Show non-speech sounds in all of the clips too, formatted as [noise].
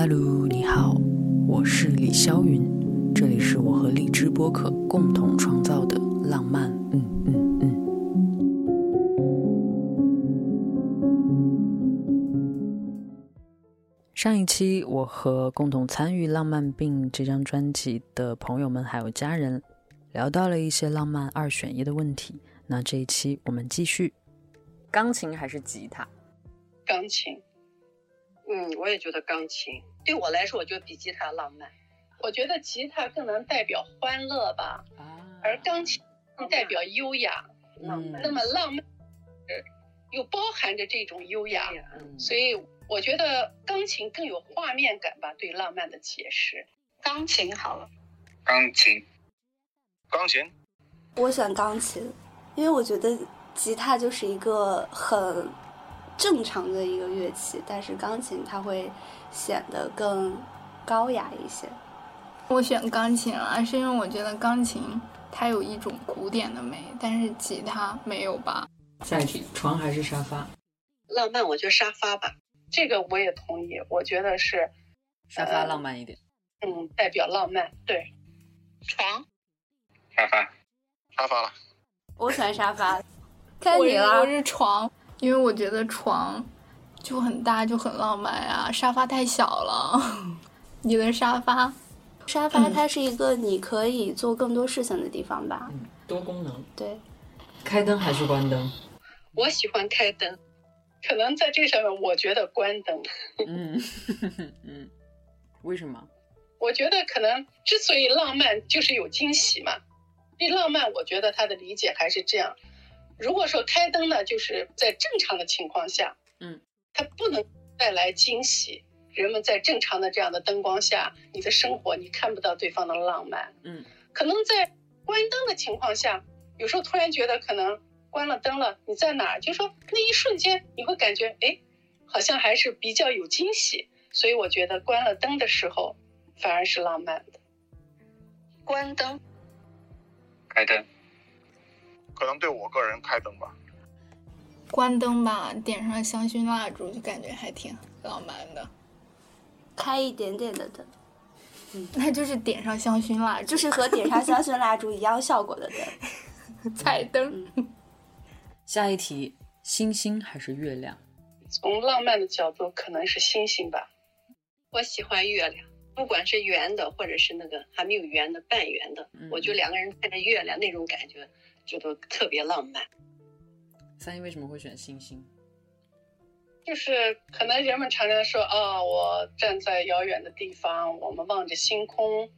Hello，你好，我是李霄云，这里是我和荔枝播客共同创造的浪漫，嗯嗯嗯。上一期，我和共同参与《浪漫病》这张专辑的朋友们还有家人，聊到了一些浪漫二选一的问题。那这一期我们继续，钢琴还是吉他？钢琴。嗯，我也觉得钢琴对我来说，我觉得比吉他浪漫。我觉得吉他更能代表欢乐吧，而钢琴更代表优雅。嗯，那么浪漫，又包含着这种优雅，所以我觉得钢琴更有画面感吧，对浪漫的解释。钢琴好了，钢琴，钢琴，我选钢琴，因为我觉得吉他就是一个很。正常的一个乐器，但是钢琴它会显得更高雅一些。我选钢琴啊，是因为我觉得钢琴它有一种古典的美，但是吉他没有吧。下一题，床还是沙发？浪漫，我觉得沙发吧。这个我也同意，我觉得是沙发浪漫一点。嗯，代表浪漫。对，床，沙发，沙发了。我选沙发。看你了，我是床。因为我觉得床就很大，就很浪漫啊。沙发太小了，[laughs] 你的沙发，沙发它是一个你可以做更多事情的地方吧？嗯，多功能。对，开灯还是关灯？我喜欢开灯，可能在这上面，我觉得关灯。嗯 [laughs] 嗯，为什么？我觉得可能之所以浪漫，就是有惊喜嘛。对浪漫，我觉得他的理解还是这样。如果说开灯呢，就是在正常的情况下，嗯，它不能带来惊喜。人们在正常的这样的灯光下，你的生活你看不到对方的浪漫，嗯，可能在关灯的情况下，有时候突然觉得可能关了灯了，你在哪儿？就说那一瞬间你会感觉，哎，好像还是比较有惊喜。所以我觉得关了灯的时候反而是浪漫的。关灯，开灯。可能对我个人开灯吧，关灯吧，点上香薰蜡烛就感觉还挺浪漫的。开一点点的灯，嗯，那就是点上香薰蜡烛，就是和点上香薰蜡烛一样效果的灯。[laughs] 彩灯。下一题，星星还是月亮？从浪漫的角度，可能是星星吧。我喜欢月亮，不管是圆的，或者是那个还没有圆的半圆的，我就两个人看着月亮那种感觉。觉得特别浪漫。三一为什么会选星星？就是可能人们常常说，哦，我站在遥远的地方，我们望着星空，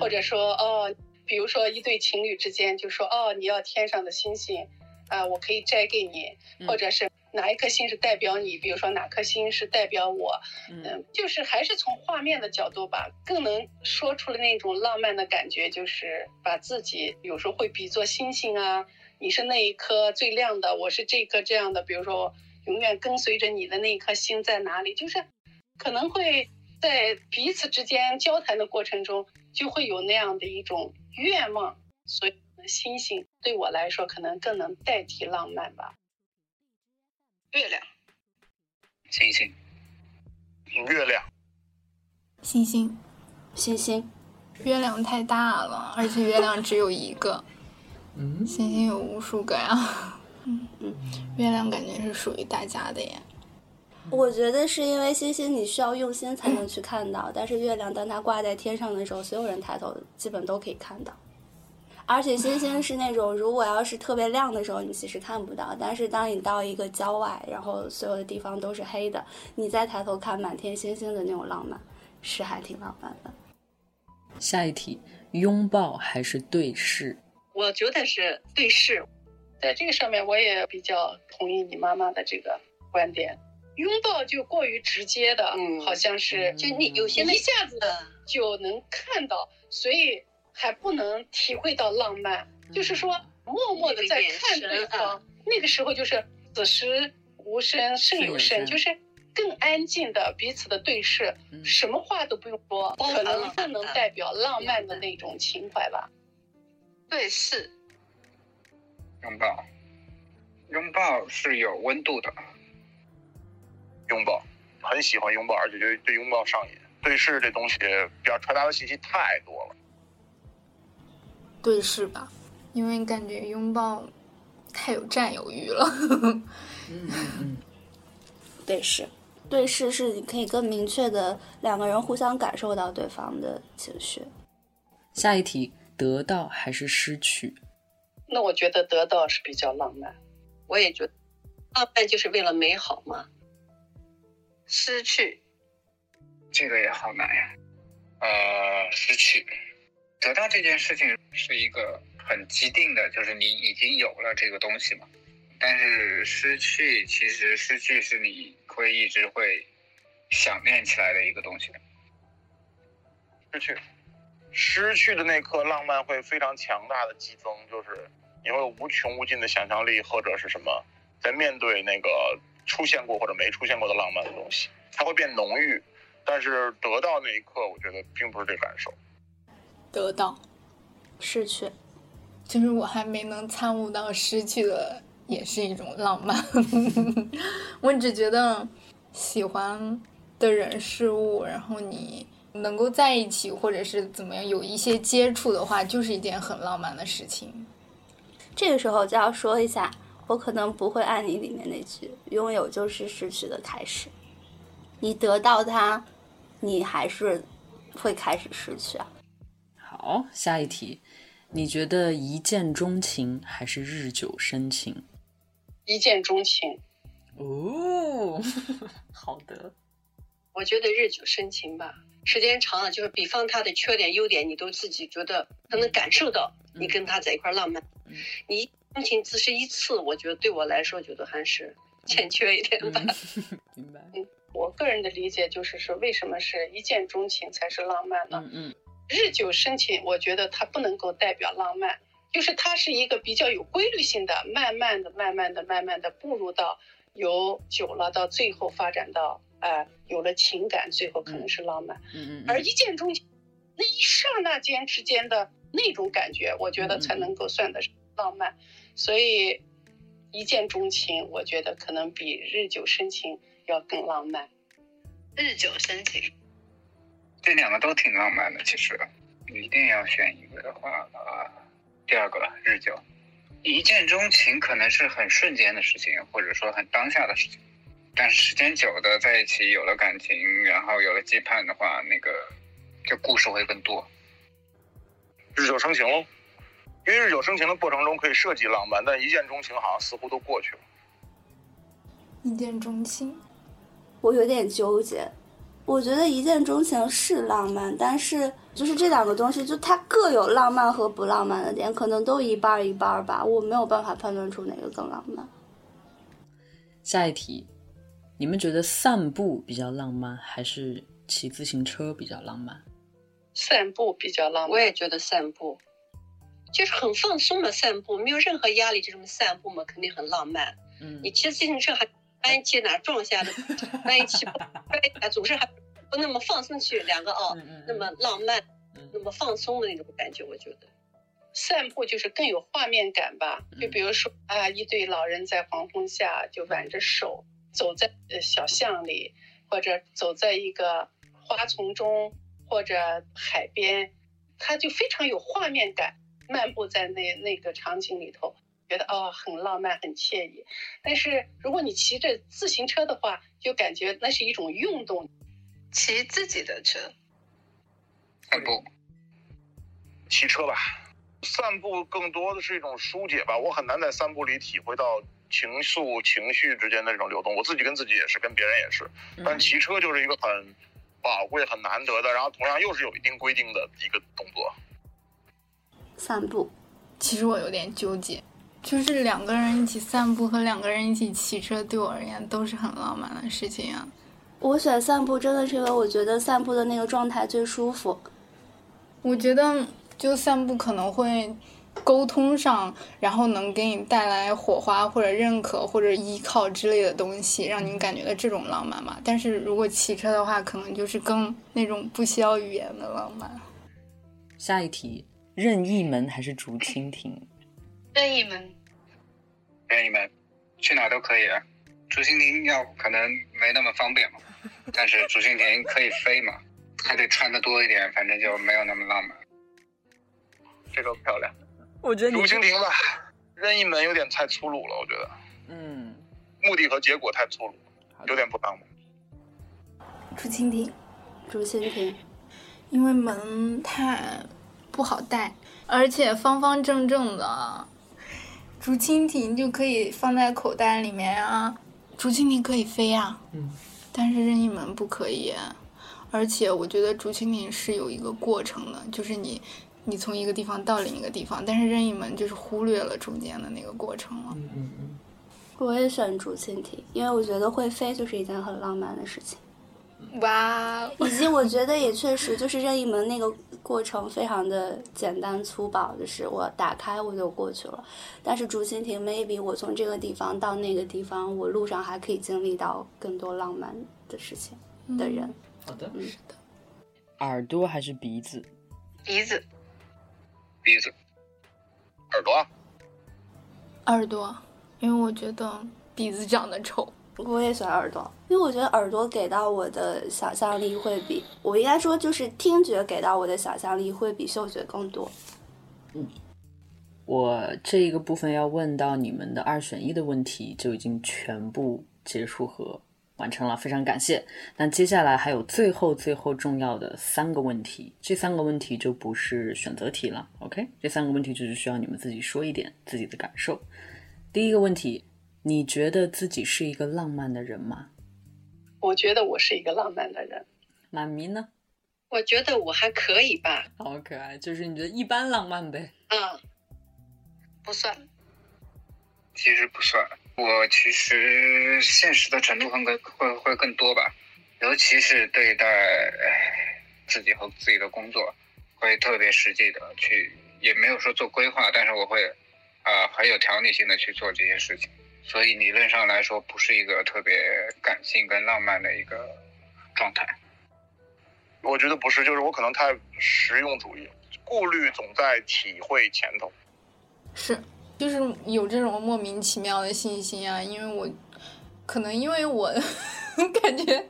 或者说，哦，比如说一对情侣之间就说，哦，你要天上的星星，啊，我可以摘给你，或者是哪一颗星是代表你，比如说哪颗星是代表我，嗯，就是还是从画面的角度吧，更能说出了那种浪漫的感觉，就是把自己有时候会比作星星啊，你是那一颗最亮的，我是这颗这样的，比如说。永远跟随着你的那一颗星在哪里？就是可能会在彼此之间交谈的过程中，就会有那样的一种愿望。所以，星星对我来说，可能更能代替浪漫吧。月亮，星星，月亮，星星，星星，月亮太大了，而且月亮只有一个。嗯，星星有无数个呀。嗯嗯，月亮感觉是属于大家的耶。我觉得是因为星星你需要用心才能去看到，但是月亮当它挂在天上的时候，所有人抬头基本都可以看到。而且星星是那种，如果要是特别亮的时候，你其实看不到；但是当你到一个郊外，然后所有的地方都是黑的，你再抬头看满天星星的那种浪漫，是还挺浪漫的。下一题，拥抱还是对视？我觉得是对视。在这个上面，我也比较同意你妈妈的这个观点。拥抱就过于直接的，嗯，好像是就你有些一下子就能看到，所以还不能体会到浪漫。就是说，默默的在看对方，那个时候就是此时无声胜有声，就是更安静的彼此的对视，什么话都不用说，可能更能代表浪漫的那种情怀吧。对视。拥抱，拥抱是有温度的。拥抱，很喜欢拥抱，而且对对拥抱上瘾。对视这东西比较传达的信息太多了。对视吧，因为感觉拥抱太有占有欲了。嗯嗯嗯，对视，对视是你可以更明确的两个人互相感受到对方的情绪。下一题，得到还是失去？那我觉得得到是比较浪漫，我也觉得浪漫就是为了美好嘛。失去，这个也好难呀。呃，失去，得到这件事情是一个很既定的，就是你已经有了这个东西嘛。但是失去，其实失去是你会一直会想念起来的一个东西。失去，失去的那刻，浪漫会非常强大的激增，就是你会无穷无尽的想象力，或者是什么，在面对那个出现过或者没出现过的浪漫的东西，它会变浓郁。但是得到那一刻，我觉得并不是这感受。得到，失去，就是我还没能参悟到失去的也是一种浪漫。[laughs] 我只觉得喜欢的人事物，然后你能够在一起，或者是怎么样有一些接触的话，就是一件很浪漫的事情。这个时候就要说一下，我可能不会爱你里面那句“拥有就是失去的开始”。你得到它，你还是会开始失去啊。好，下一题，你觉得一见钟情还是日久生情？一见钟情，哦，好的，我觉得日久生情吧。时间长了，就是比方他的缺点、优点，你都自己觉得他能感受到，你跟他在一块儿浪漫。嗯你一见钟情只是一次，我觉得对我来说，觉得还是欠缺一点吧。嗯，明白。嗯我个人的理解就是说，为什么是一见钟情才是浪漫呢？嗯嗯日久生情，我觉得它不能够代表浪漫，就是它是一个比较有规律性的，慢慢的、慢慢的、慢慢的步入到由久了到最后发展到呃有了情感，最后可能是浪漫。嗯嗯，而一见钟情，那一刹那间之间的那种感觉，我觉得才能够算得上浪漫。所以一见钟情，我觉得可能比日久生情要更浪漫。日久生情。这两个都挺浪漫的，其实一定要选一个的话，啊，第二个了，日久。一见钟情可能是很瞬间的事情，或者说很当下的事情，但是时间久的在一起，有了感情，然后有了羁绊的话，那个就故事会更多。日久生情喽，因为日久生情的过程中可以设计浪漫，但一见钟情好像似乎都过去了。一见钟情，我有点纠结。我觉得一见钟情是浪漫，但是就是这两个东西，就它各有浪漫和不浪漫的点，可能都一半儿一半儿吧。我没有办法判断出哪个更浪漫。下一题，你们觉得散步比较浪漫，还是骑自行车比较浪漫？散步比较浪漫，我也觉得散步就是很放松的散步，没有任何压力，就这么散步嘛，肯定很浪漫。嗯你骑自行车还万一骑哪儿撞下的，万一起不摔一下，总是还不那么放松去，两个哦，那么浪漫，嗯那么放松的那种感觉，我觉得。散步就是更有画面感吧，就比如说啊，一对老人在黄昏下就挽着手走在呃小巷里，或者走在一个花丛中，或者海边，他就非常有画面感。漫步在那那个场景里头，觉得哦很浪漫很惬意。但是如果你骑着自行车的话，就感觉那是一种运动，骑自己的车。散步，骑车吧，散步更多的是一种疏解吧。我很难在散步里体会到情愫、情绪之间的这种流动。我自己跟自己也是，跟别人也是。嗯但骑车就是一个很宝贵、很难得的，然后同样又是有一定规定的一个动作。散步，其实我有点纠结，就是两个人一起散步和两个人一起骑车，对我而言都是很浪漫的事情啊。我选散步真的是因为我觉得散步的那个状态最舒服。我觉得就散步可能会沟通上，然后能给你带来火花或者认可或者依靠之类的东西，让你感觉到这种浪漫吧。但是如果骑车的话，可能就是更那种不需要语言的浪漫。下一题，任意门还是竹蜻蜓？任意门，任意门，去哪都可以啊。竹蜻蜓要可能没那么方便嘛，[laughs] 但是竹蜻蜓可以飞嘛，还得穿的多一点，反正就没有那么浪漫。这个漂亮，我觉得竹蜻蜓吧，任意门有点太粗鲁了，我觉得。嗯，目的和结果太粗鲁，有点不浪漫。竹蜻蜓，竹蜻蜓，因为门太不好带，而且方方正正的，竹蜻蜓就可以放在口袋里面啊。竹蜻蜓可以飞啊，嗯，但是任意门不可以。而且我觉得竹蜻蜓是有一个过程的，就是你你从一个地方到另一个地方，但是任意门就是忽略了中间的那个过程了。嗯嗯嗯，我也选竹蜻蜓，因为我觉得会飞就是一件很浪漫的事情。哇，以及我觉得也确实就是任意门那个过程非常的简单粗暴，就是我打开我就过去了。但是竹蜻蜓，maybe 我从这个地方到那个地方，我路上还可以经历到更多浪漫的事情的人。好的，嗯是的，耳朵还是鼻子？鼻子，鼻子，耳朵啊，耳朵，因为我觉得鼻子长得丑。我也喜欢耳朵，因为我觉得耳朵给到我的想象力会比我应该说就是听觉给到我的想象力会比嗅觉更多。嗯我这一个部分要问到你们的二选一的问题就已经全部结束和完成了，非常感谢。那接下来还有最后最后重要的三个问题，这三个问题就不是选择题了，OK？这三个问题就是需要你们自己说一点自己的感受。第一个问题，你觉得自己是一个浪漫的人吗？我觉得我是一个浪漫的人，妈咪呢？我觉得我还可以吧，好可爱，就是你觉得一般浪漫呗。嗯，不算，其实不算。我其实现实的程度会更会会更多吧，尤其是对待哎自己和自己的工作，会特别实际的去，也没有说做规划，但是我会啊、很有条理性的去做这些事情。所以理论上来说，不是一个特别感性跟浪漫的一个状态。我觉得不是，就是我可能太实用主义，顾虑总在体会前头。是，就是有这种莫名其妙的信心啊，因为我可能因为我 [laughs] 感觉，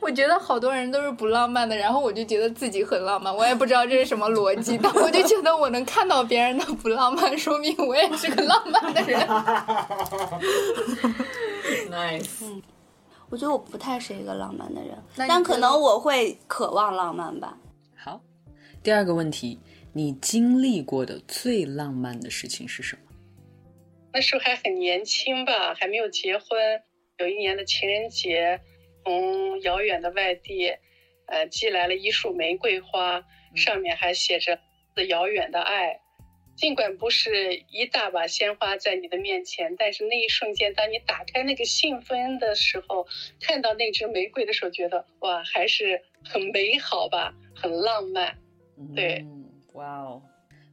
我觉得好多人都是不浪漫的，然后我就觉得自己很浪漫，我也不知道这是什么逻辑，但我就觉得我能看到别人的不浪漫，说明我也是个浪漫的人。nice，我觉得我不太是一个浪漫的人，但可能我会渴望浪漫吧。好。第二个问题，你经历过的最浪漫的事情是什么？那时候还很年轻吧，还没有结婚。有一年的情人节，从遥远的外地，呃，寄来了一束玫瑰花，上面还写着“遥远的爱”。尽管不是一大把鲜花在你的面前，但是那一瞬间，当你打开那个信封的时候，看到那支玫瑰的时候，觉得哇，还是很美好吧，很浪漫。对嗯，哇哦，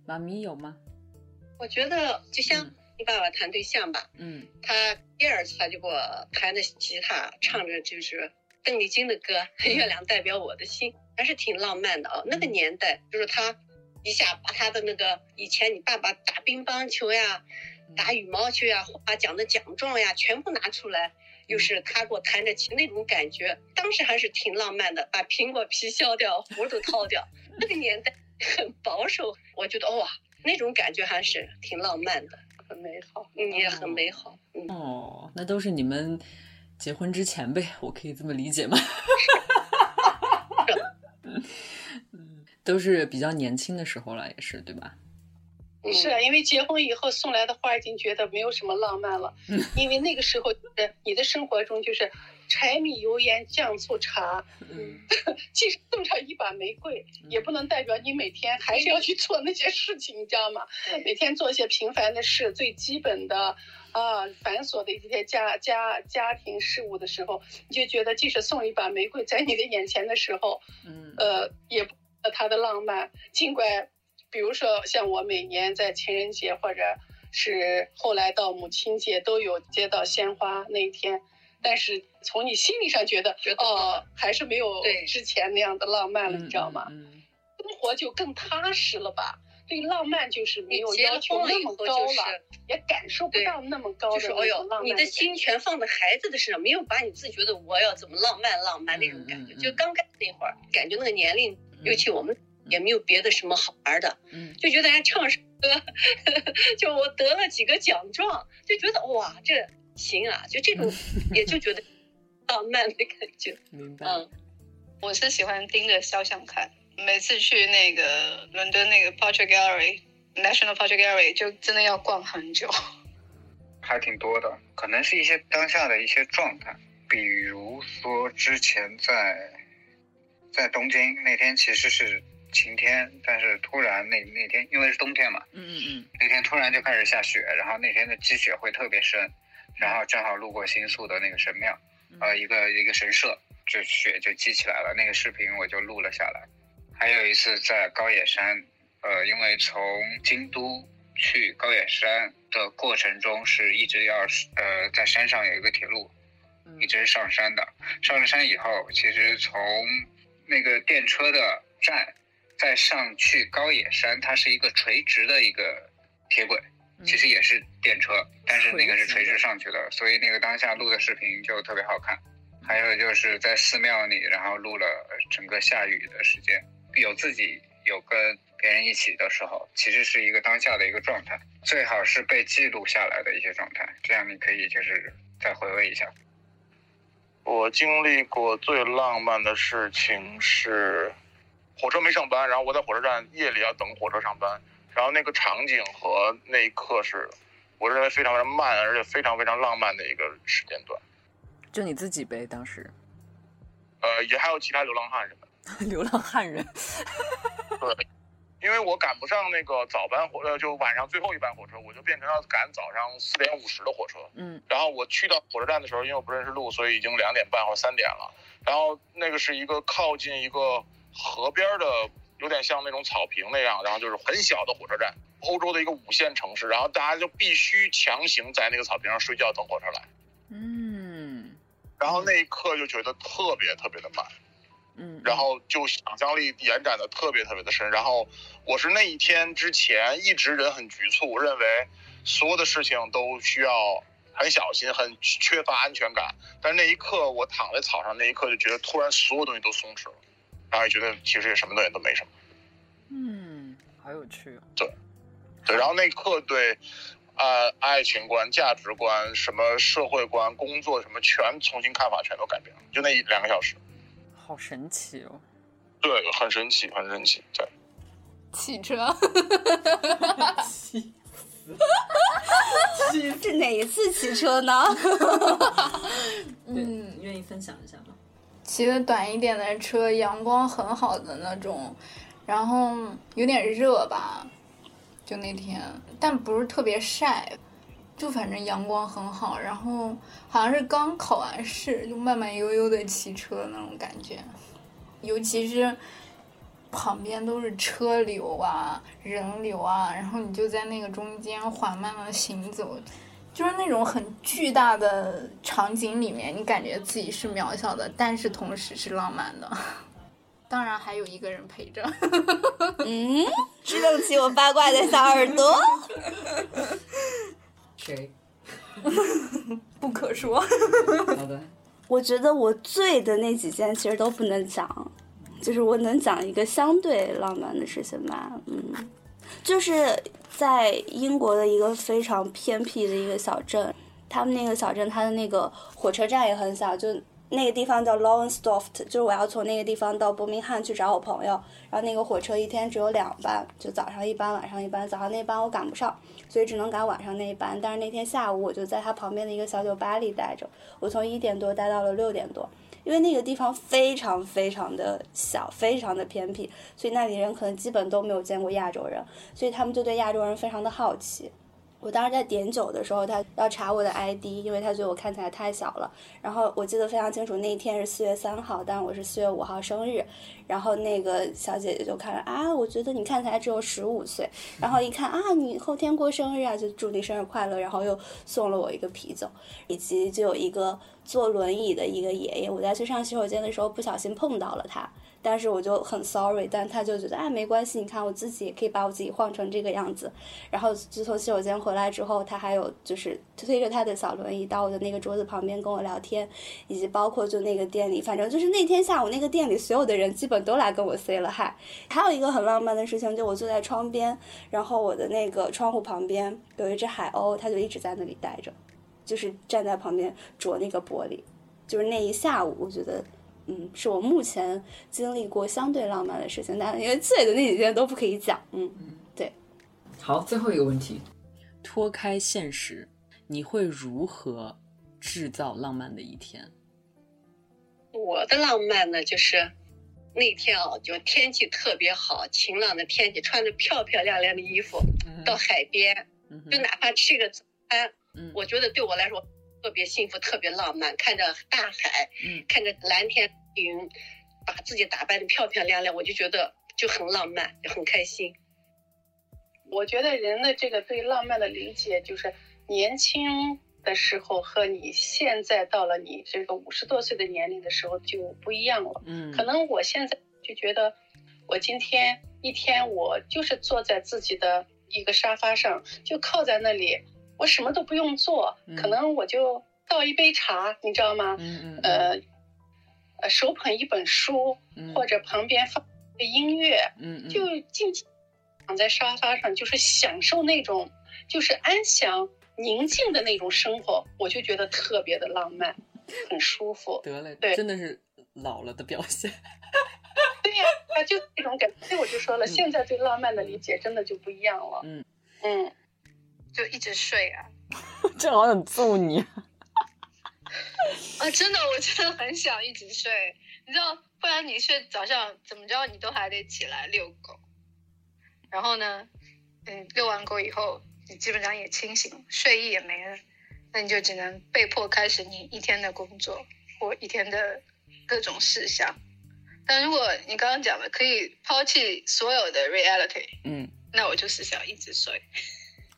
妈咪有吗？我觉得就像爸爸谈对象吧，嗯他第二次他就给我弹着吉他，唱着就是邓丽君的歌《月亮代表我的心》，还是挺浪漫的哦。那个嗯年代，就是他一下把他的那个以前你爸爸打乒乓球呀、打羽毛球呀、获奖的奖状呀，全部拿出来。又是他给我弹着琴，那种感觉，当时还是挺浪漫的。把苹果皮削掉，核都掏掉。那个年代很保守，我觉得哇，那种感觉还是挺浪漫的。很美好，嗯，也很美好。嗯，哦，那都是你们结婚之前呗，我可以这么理解吗？[laughs] 嗯，都是比较年轻的时候了，也是对吧？嗯是啊，因为结婚以后送来的花已经觉得没有什么浪漫了，[laughs] 因为那个时候就是你的生活中就是柴米油盐酱醋茶，嗯即使送上一把玫瑰，也不能代表你每天还是要去做那些事情，你知道吗？每天做一些平凡的事，最基本的啊繁琐的一些家家家庭事务的时候，你就觉得即使送一把玫瑰在你的眼前的时候，嗯呃，也不它的浪漫。尽管，比如说像我每年在情人节或者是后来到母亲节都有接到鲜花那一天，但是从你心理上觉得觉得哦，还是没有之前那样的浪漫了，你知道吗？嗯生活就更踏实了吧？对浪漫就是没有要求那么高了，也感受不到那么高的就是哎呦那种浪，漫你的心全放在孩子的身上，没有把你自己觉得我要怎么浪漫浪漫那种感觉。就刚开始那会儿，感觉那个年龄，尤其我们也没有别的什么好玩的，嗯就觉得哎唱首歌，[laughs] 就我得了几个奖状，就觉得哇这行啊，就这种 [laughs] 也就觉得浪漫的感觉。明白。嗯，我是喜欢盯着肖像看，每次去那个伦敦那个 Portrait Gallery。National Portrait Gallery 就真的要逛很久，[laughs] 还挺多的，可能是一些当下的一些状态，比如说之前在在东京那天其实是晴天，但是突然那那天因为是冬天嘛，嗯嗯那天突然就开始下雪，然后那天的积雪会特别深，然后正好路过新宿的那个神庙，呃，一个一个神社，就雪就积起来了，那个视频我就录了下来。还有一次在高野山，呃，因为从京都去高野山的过程中是一直要呃在山上有一个铁路，嗯一直上山的。上了山以后，其实从那个电车的站再上去高野山，它是一个垂直的一个铁轨，嗯其实也是电车，但是那个是垂直上去的，所以那个当下录的视频就特别好看。还有就是在寺庙里，然后录了整个下雨的时间，有自己有跟别人一起的时候，其实是一个当下的一个状态，最好是被记录下来的一些状态，这样你可以就是再回味一下。我经历过最浪漫的事情是，火车没上班，然后我在火车站夜里要等火车上班，然后那个场景和那一刻是，我认为非常非常慢，而且非常非常浪漫的一个时间段。就你自己呗，当时呃，也还有其他流浪汉什么的。[laughs] 流浪汉人。[laughs] 对，因为我赶不上那个早班火，呃，就晚上最后一班火车，我就变成要赶早上四点五十的火车。嗯然后我去到火车站的时候，因为我不认识路，所以已经两点半或者三点了。然后那个是一个靠近一个河边的，有点像那种草坪那样，然后就是很小的火车站，欧洲的一个五线城市。然后大家就必须强行在那个草坪上睡觉等火车来。嗯然后那一刻就觉得特别特别的慢。嗯，然后就想象力延展的特别特别的深。然后我是那一天之前一直人很局促，认为所有的事情都需要很小心，很缺乏安全感。但那一刻我躺在草上，那一刻就觉得突然所有东西都松弛了，然后也觉得其实也什么东西都没什么。嗯，好有趣哦。对，然后那一刻对。呃，爱情观、价值观、什么社会观、工作什么，全重新看法，全都改变了。就那一两个小时，好神奇哦！对，很神奇，很神奇。对，汽车，[laughs] [laughs] 是哪一次骑车呢？[laughs] 嗯，愿意分享一下吗？骑的短一点的车，阳光很好的那种，然后有点热吧，就那天，但不是特别晒，就反正阳光很好，然后好像是刚考完试，就慢慢悠悠的骑车那种感觉，尤其是旁边都是车流啊、人流啊，然后你就在那个中间缓慢的行走。就是那种很巨大的场景里面，你感觉自己是渺小的，但是同时是浪漫的。当然还有一个人陪着，嗯，支棱起我八卦的小耳朵。[laughs] 谁？不可说。好的。[laughs] 我觉得我醉的那几件其实都不能讲，就是我能讲一个相对浪漫的事情吧。嗯，就是在英国的一个非常偏僻的一个小镇，他们那个小镇它的那个火车站也很小，就那个地方叫 Lowestoft，就是我要从那个地方到伯明翰去找我朋友，然后那个火车一天只有两班，就早上一班，晚上一班。早上那班我赶不上，所以只能赶晚上那一班。但是那天下午我就在他旁边的一个小酒吧里待着，我从一点多待到了六点多。因为那个地方非常非常的小，非常的偏僻，所以那里人可能基本都没有见过亚洲人，所以他们就对亚洲人非常的好奇。我当时在点酒的时候，他要查我的 ID，因为他觉得我看起来太小了。然后我记得非常清楚，那一天是四月三号，但我是四月五号生日。然后那个小姐姐就看了啊，我觉得你看起来只有十五岁。然后一看啊，你后天过生日啊，就祝你生日快乐。然后又送了我一个啤酒，以及就有一个坐轮椅的一个爷爷，我在去上洗手间的时候不小心碰到了他。但是我就很 sorry，但他就觉得哎没关系，你看我自己也可以把我自己晃成这个样子。然后自从洗手间回来之后，他还有就是推着他的小轮椅到我的那个桌子旁边跟我聊天，以及包括就那个店里，反正就是那天下午那个店里所有的人基本都来跟我 say 了 hi。还有一个很浪漫的事情，就我坐在窗边，然后我的那个窗户旁边有一只海鸥，它就一直在那里待着，就是站在旁边啄那个玻璃。就是那一下午，我觉得。嗯，是我目前经历过相对浪漫的事情，但因为醉的那几天都不可以讲。嗯嗯，对。好，最后一个问题，脱开现实，你会如何制造浪漫的一天？我的浪漫呢，就是那天啊，就天气特别好，晴朗的天气，穿着漂漂亮亮的衣服到海边，就哪怕吃个早餐，我觉得对我来说。特别幸福，特别浪漫，看着大海，嗯，看着蓝天云，把自己打扮的漂漂亮亮，我就觉得就很浪漫，就很开心。我觉得人的这个对浪漫的理解，就是年轻的时候和你现在到了你这个五十多岁的年龄的时候就不一样了。嗯，可能我现在就觉得，我今天一天我就是坐在自己的一个沙发上，就靠在那里。我什么都不用做，可能我就倒一杯茶，你知道吗？嗯嗯。呃，呃，手捧一本书，或者旁边放个音乐，嗯嗯，就静静躺在沙发上，就是享受那种就是安详宁静的那种生活，我就觉得特别的浪漫，很舒服。得嘞，对，真的是老了的表现。[laughs] 对呀，啊，就这种感觉。所以我就说了，现在对浪漫的理解真的就不一样了。嗯嗯。就一直睡啊，[laughs] 正好想揍你啊！真的，我真的很想一直睡，你知道，不然你睡早上怎么着，你都还得起来遛狗。然后呢，嗯，遛完狗以后，你基本上也清醒，睡意也没了，那你就只能被迫开始你一天的工作或一天的各种事项。但如果你刚刚讲的可以抛弃所有的 reality，嗯，那我就是想一直睡。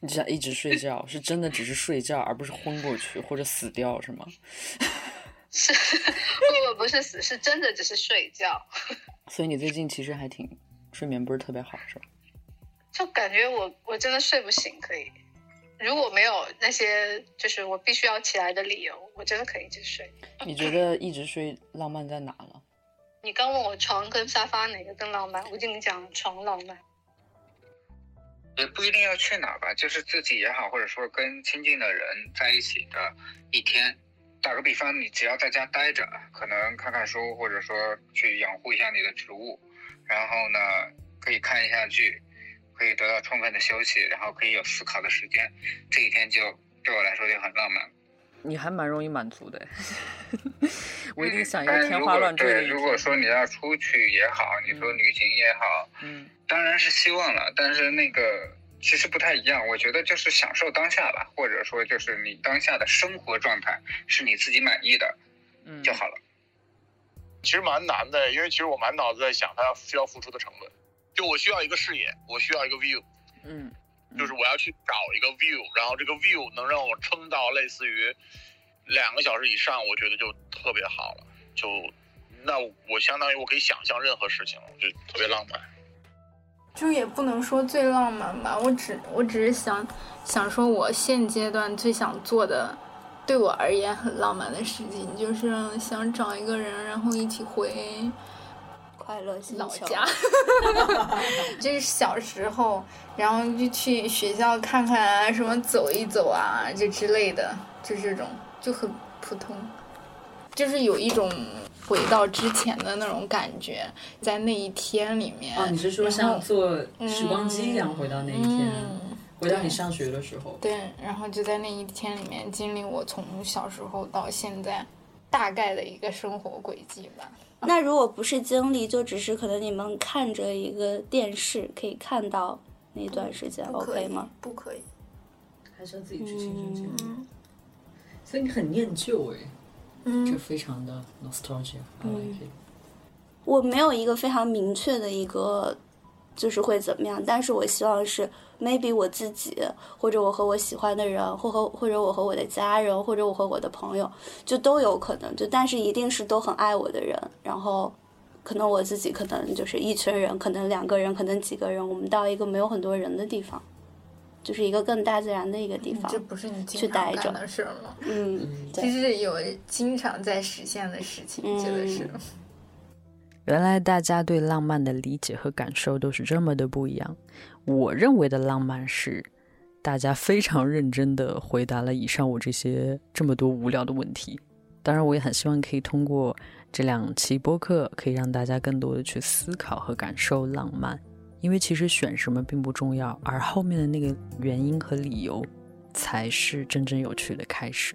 你想一直睡觉，是真的只是睡觉，而不是昏过去或者死掉，是吗？是，不不不是死，是真的只是睡觉。[laughs] 所以你最近其实还挺睡眠不是特别好，是吧？就感觉我我真的睡不醒，可以。如果没有那些就是我必须要起来的理由，我真的可以一直睡。你觉得一直睡浪漫在哪了？[laughs] 你刚问我床跟沙发哪个更浪漫，我就跟你讲床浪漫。也不一定要去哪吧，就是自己也好，或者说跟亲近的人在一起的一天。打个比方，你只要在家待着，可能看看书，或者说去养护一下你的植物，然后呢，可以看一下剧，可以得到充分的休息，然后可以有思考的时间，这一天就对我来说就很浪漫。你还蛮容易满足的，[laughs] 我一定想一个天花乱坠的。对，如果说你要出去也好，你说旅行也好，嗯，当然是希望了，但是那个其实不太一样。我觉得就是享受当下吧，或者说就是你当下的生活状态是你自己满意的，嗯，就好了。其实蛮难的，因为其实我满脑子在想，他要需要付出的成本。就我需要一个视野，我需要一个 view，嗯。就是我要去找一个 view，然后这个 view 能让我撑到类似于两个小时以上，我觉得就特别好了。就那我相当于我可以想象任何事情，就特别浪漫。就也不能说最浪漫吧，我只我只是想想说，我现阶段最想做的，对我而言很浪漫的事情，就是想找一个人，然后一起回。快乐老家 [laughs] [laughs] 就是小时候，然后就去学校看看啊，什么走一走啊，就之类的，就这种就很普通，就是有一种回到之前的那种感觉，在那一天里面。哦，你是说像坐时光机一样回到那一天，回到你上学的时候？对，然后就在那一天里面经历我从小时候到现在大概的一个生活轨迹吧。那如果不是经历，就只是可能你们看着一个电视可以看到那段时间，OK 吗？不可以。还是要自己去亲身经历。嗯所以你很念旧哎，就嗯非常的 nostalgia。I like it。我没有一个非常明确的一个，就是会怎么样，但是我希望是 maybe 我自己，或者我和我喜欢的人，或和或者我和我的家人，或者我和我的朋友，就都有可能，就但是一定是都很爱我的人，然后。可能我自己可能就是一群人，可能两个人，可能几个人，我们到一个没有很多人的地方，就是一个更大自然的一个地方这。不是你经去待着的事儿吗？嗯，其对，实有经常在实现的事情，觉得是。原来大家对浪漫的理解和感受都是这么的不一样。我认为的浪漫是，大家非常认真的回答了以上我这些这么多无聊的问题。当然，我也很希望可以通过这两期播客，可以让大家更多的去思考和感受浪漫。因为其实选什么并不重要，而后面的那个原因和理由，才是真正有趣的开始。